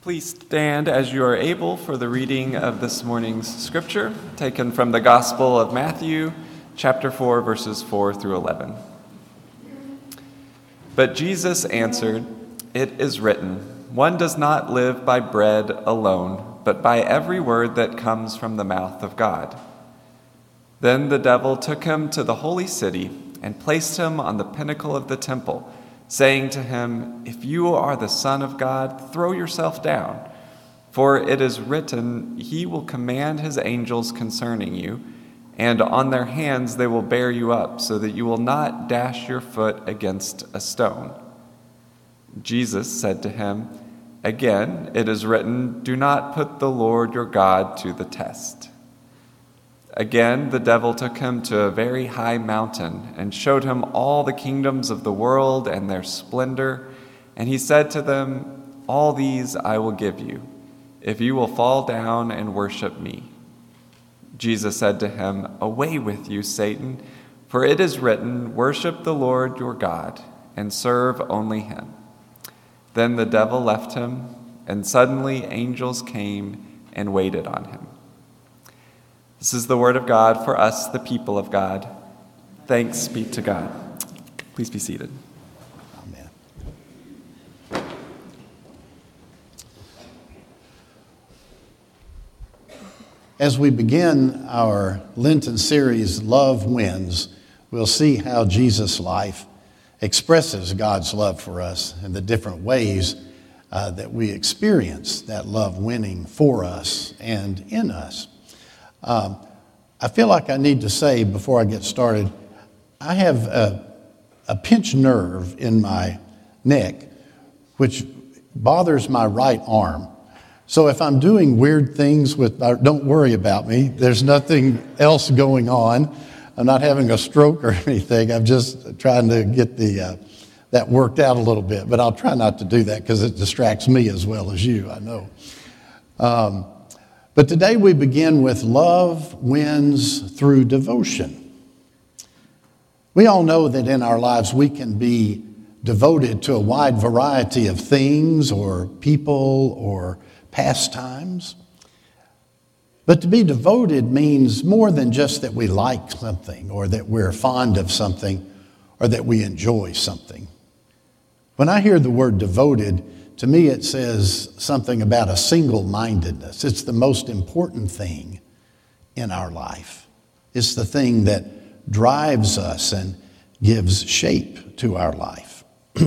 Please stand as you are able for the reading of this morning's scripture, taken from the Gospel of Matthew, chapter 4, verses 4 through 11. But Jesus answered, It is written, One does not live by bread alone, but by every word that comes from the mouth of God. Then the devil took him to the holy city and placed him on the pinnacle of the temple saying to him, If you are the Son of God, throw yourself down. For it is written, He will command His angels concerning you, and on their hands they will bear you up, so that you will not dash your foot against a stone. Jesus said to him, Again, it is written, Do not put the Lord your God to the test. Again, the devil took him to a very high mountain and showed him all the kingdoms of the world and their splendor. And he said to them, All these I will give you, if you will fall down and worship me. Jesus said to him, Away with you, Satan, for it is written, Worship the Lord your God, and serve only him. Then the devil left him, and suddenly angels came and waited on him. This is the word of God for us, the people of God. Thanks be to God. Please be seated. Amen. As we begin our Lenten series, Love Wins, we'll see how Jesus' life expresses God's love for us and the different ways uh, that we experience that love winning for us and in us. Um, I feel like I need to say before I get started, I have a, a pinched nerve in my neck, which bothers my right arm. So if I'm doing weird things with, uh, don't worry about me. There's nothing else going on. I'm not having a stroke or anything. I'm just trying to get the, uh, that worked out a little bit. But I'll try not to do that because it distracts me as well as you, I know. Um, but today we begin with love wins through devotion. We all know that in our lives we can be devoted to a wide variety of things or people or pastimes. But to be devoted means more than just that we like something or that we're fond of something or that we enjoy something. When I hear the word devoted, to me, it says something about a single mindedness. It's the most important thing in our life. It's the thing that drives us and gives shape to our life.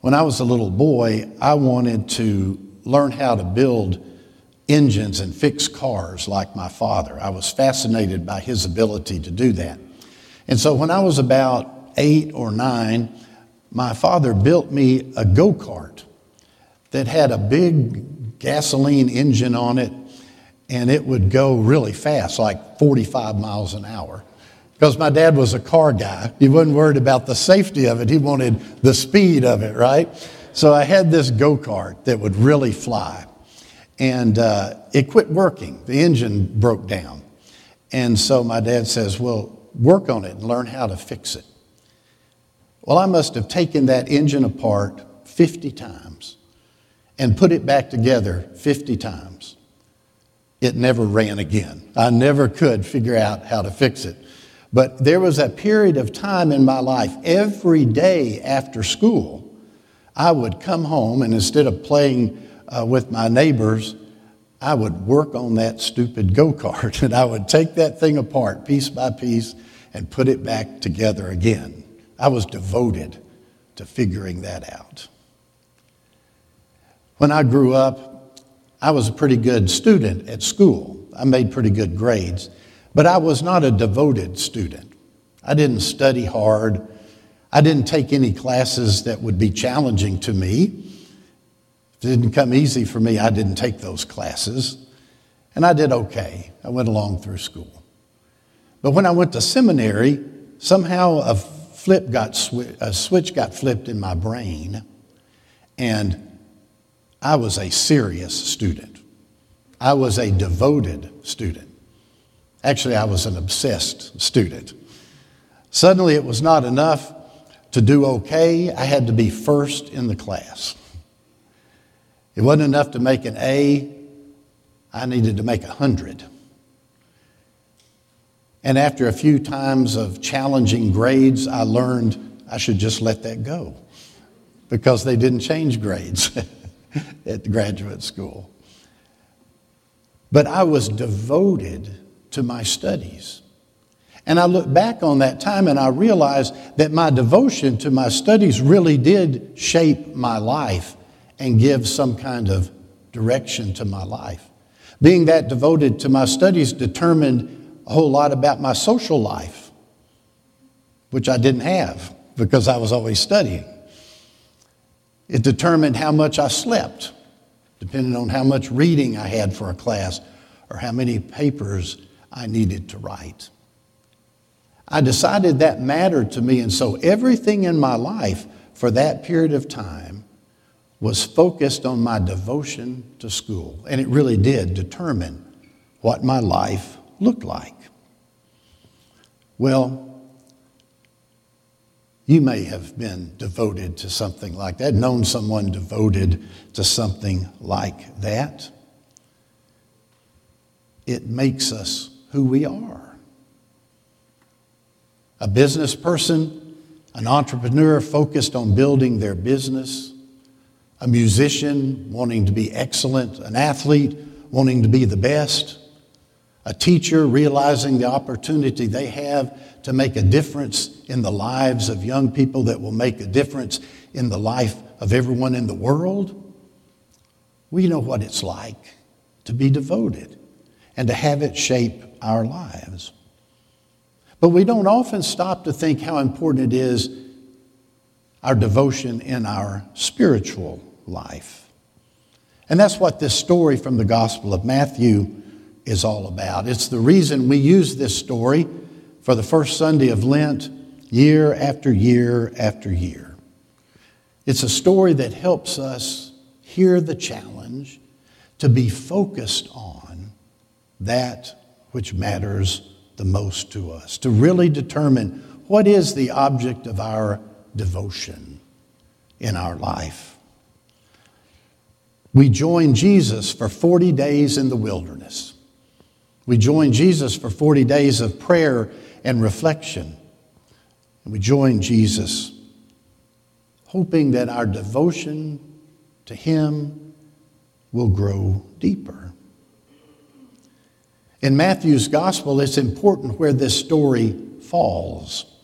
when I was a little boy, I wanted to learn how to build engines and fix cars like my father. I was fascinated by his ability to do that. And so when I was about eight or nine, my father built me a go kart that had a big gasoline engine on it, and it would go really fast, like 45 miles an hour. Because my dad was a car guy. He wasn't worried about the safety of it, he wanted the speed of it, right? So I had this go kart that would really fly. And uh, it quit working, the engine broke down. And so my dad says, Well, work on it and learn how to fix it. Well, I must have taken that engine apart 50 times and put it back together 50 times. It never ran again. I never could figure out how to fix it. But there was a period of time in my life, every day after school, I would come home and instead of playing uh, with my neighbors, I would work on that stupid go kart and I would take that thing apart piece by piece and put it back together again. I was devoted to figuring that out. When I grew up, I was a pretty good student at school. I made pretty good grades, but I was not a devoted student. I didn't study hard. I didn't take any classes that would be challenging to me. If it didn't come easy for me, I didn't take those classes. And I did okay. I went along through school. But when I went to seminary, somehow a flip got a switch got flipped in my brain, and I was a serious student. I was a devoted student. Actually, I was an obsessed student. Suddenly, it was not enough to do okay, I had to be first in the class. It wasn't enough to make an A, I needed to make a 100. And after a few times of challenging grades, I learned I should just let that go because they didn't change grades at the graduate school. But I was devoted to my studies. And I look back on that time and I realize that my devotion to my studies really did shape my life and give some kind of direction to my life. Being that devoted to my studies determined a whole lot about my social life, which I didn't have because I was always studying. It determined how much I slept, depending on how much reading I had for a class or how many papers I needed to write. I decided that mattered to me, and so everything in my life for that period of time was focused on my devotion to school, and it really did determine what my life looked like. Well, you may have been devoted to something like that, known someone devoted to something like that. It makes us who we are. A business person, an entrepreneur focused on building their business, a musician wanting to be excellent, an athlete wanting to be the best, a teacher realizing the opportunity they have to make a difference in the lives of young people that will make a difference in the life of everyone in the world. We know what it's like to be devoted and to have it shape our lives. But we don't often stop to think how important it is our devotion in our spiritual life. And that's what this story from the Gospel of Matthew is all about. It's the reason we use this story for the first Sunday of Lent year after year after year. It's a story that helps us hear the challenge to be focused on that which matters the most to us, to really determine what is the object of our devotion in our life. We join Jesus for 40 days in the wilderness. We join Jesus for 40 days of prayer and reflection. And we join Jesus hoping that our devotion to Him will grow deeper. In Matthew's gospel, it's important where this story falls.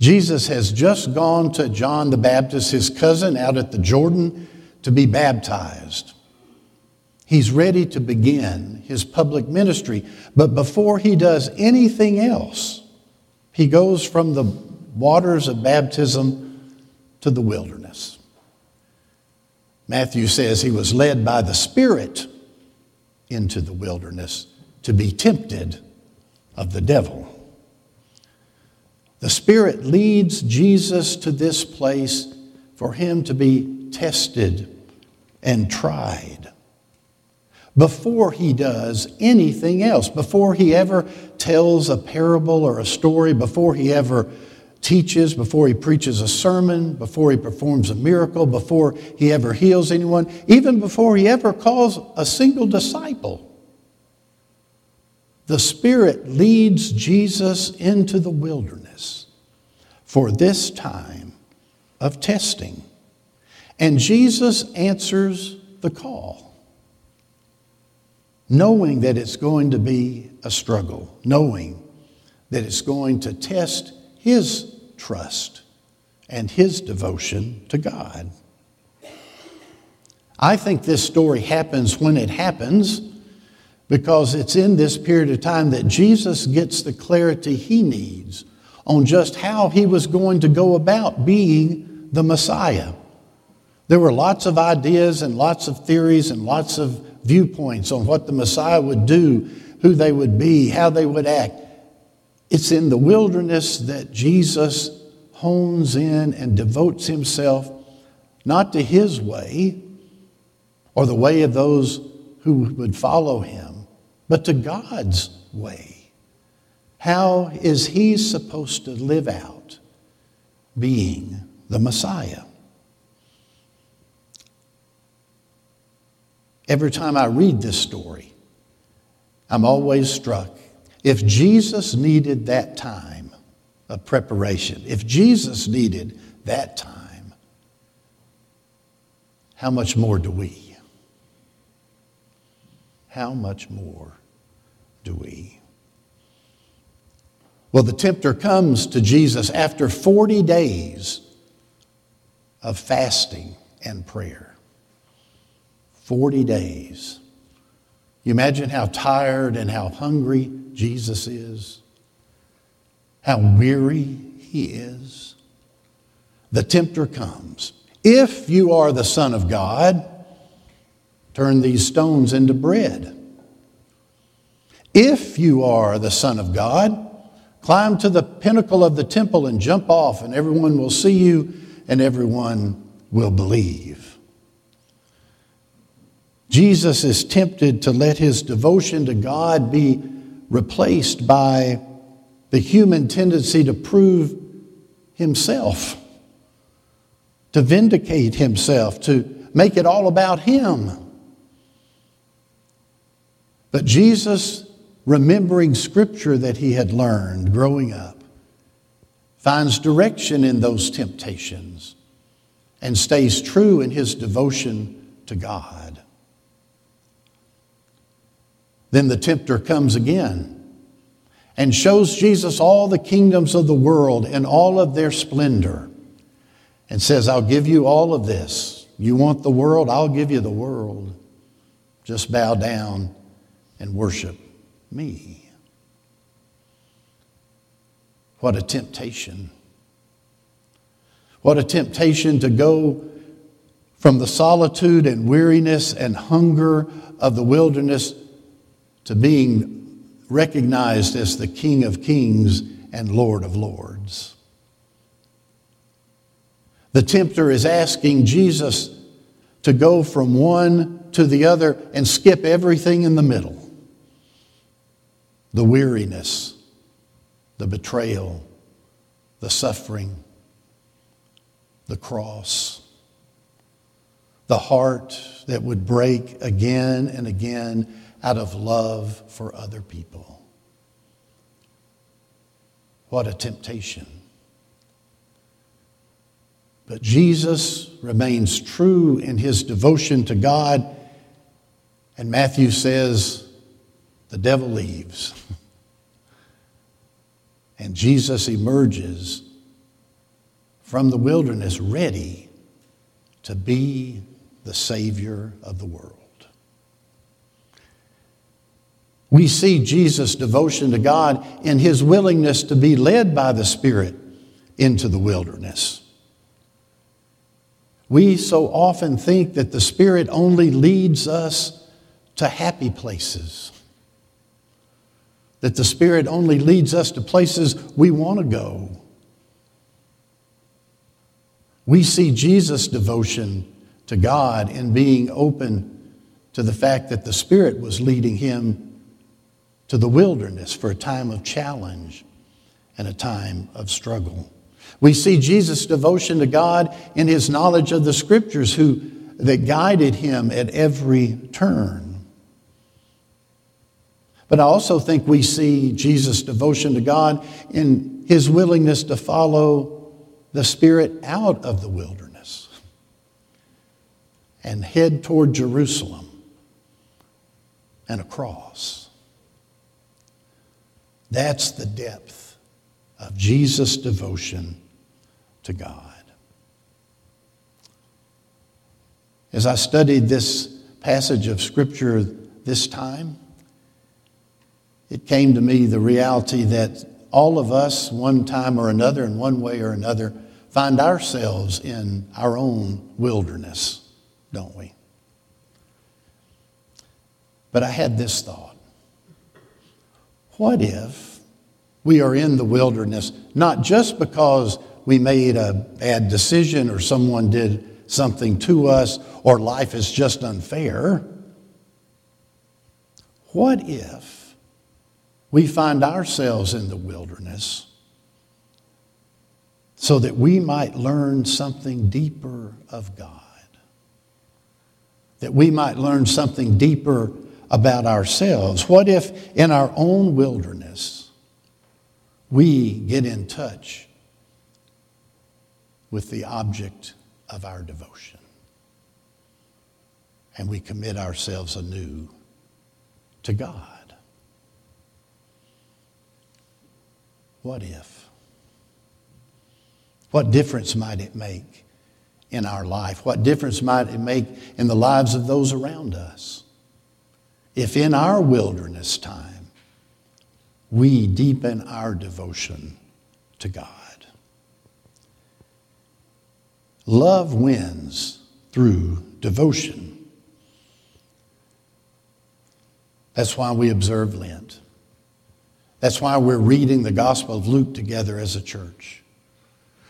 Jesus has just gone to John the Baptist, his cousin, out at the Jordan to be baptized. He's ready to begin his public ministry. But before he does anything else, he goes from the waters of baptism to the wilderness. Matthew says he was led by the Spirit into the wilderness to be tempted of the devil. The Spirit leads Jesus to this place for him to be tested and tried. Before he does anything else, before he ever tells a parable or a story, before he ever teaches, before he preaches a sermon, before he performs a miracle, before he ever heals anyone, even before he ever calls a single disciple the Spirit leads Jesus into the wilderness for this time of testing. And Jesus answers the call, knowing that it's going to be a struggle, knowing that it's going to test his trust and his devotion to God. I think this story happens when it happens because it's in this period of time that Jesus gets the clarity he needs on just how he was going to go about being the Messiah. There were lots of ideas and lots of theories and lots of viewpoints on what the Messiah would do, who they would be, how they would act. It's in the wilderness that Jesus hones in and devotes himself not to his way or the way of those who would follow him but to God's way. How is he supposed to live out being the Messiah? Every time I read this story, I'm always struck. If Jesus needed that time of preparation, if Jesus needed that time, how much more do we? How much more do we? Well, the tempter comes to Jesus after 40 days of fasting and prayer. 40 days. You imagine how tired and how hungry Jesus is, how weary he is. The tempter comes. If you are the Son of God, turn these stones into bread. If you are the Son of God, climb to the pinnacle of the temple and jump off, and everyone will see you and everyone will believe. Jesus is tempted to let his devotion to God be replaced by the human tendency to prove himself, to vindicate himself, to make it all about him. But Jesus, remembering scripture that he had learned growing up, finds direction in those temptations and stays true in his devotion to God. Then the tempter comes again and shows Jesus all the kingdoms of the world and all of their splendor and says, I'll give you all of this. You want the world? I'll give you the world. Just bow down and worship me. What a temptation. What a temptation to go from the solitude and weariness and hunger of the wilderness to being recognized as the King of Kings and Lord of Lords. The tempter is asking Jesus to go from one to the other and skip everything in the middle the weariness, the betrayal, the suffering, the cross, the heart that would break again and again out of love for other people. What a temptation. But Jesus remains true in his devotion to God. And Matthew says, the devil leaves. and Jesus emerges from the wilderness ready to be the Savior of the world. We see Jesus' devotion to God in his willingness to be led by the Spirit into the wilderness. We so often think that the Spirit only leads us to happy places, that the Spirit only leads us to places we want to go. We see Jesus' devotion to God in being open to the fact that the Spirit was leading him to the wilderness for a time of challenge and a time of struggle. We see Jesus' devotion to God in his knowledge of the scriptures who, that guided him at every turn. But I also think we see Jesus' devotion to God in his willingness to follow the Spirit out of the wilderness and head toward Jerusalem and across. That's the depth of Jesus' devotion to God. As I studied this passage of Scripture this time, it came to me the reality that all of us, one time or another, in one way or another, find ourselves in our own wilderness, don't we? But I had this thought what if we are in the wilderness, not just because we made a bad decision or someone did something to us or life is just unfair? What if we find ourselves in the wilderness so that we might learn something deeper of God? that we might learn something deeper about ourselves? What if in our own wilderness we get in touch with the object of our devotion and we commit ourselves anew to God? What if? What difference might it make in our life? What difference might it make in the lives of those around us? If in our wilderness time we deepen our devotion to God. Love wins through devotion. That's why we observe Lent. That's why we're reading the Gospel of Luke together as a church.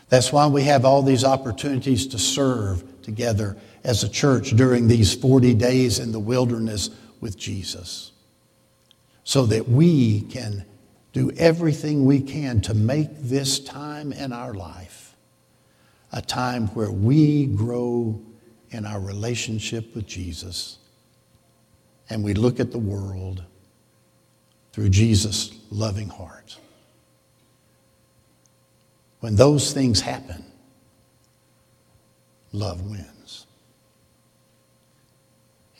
That's why we have all these opportunities to serve together as a church during these 40 days in the wilderness with Jesus. So that we can do everything we can to make this time in our life a time where we grow in our relationship with Jesus and we look at the world through Jesus' loving heart. When those things happen, love wins.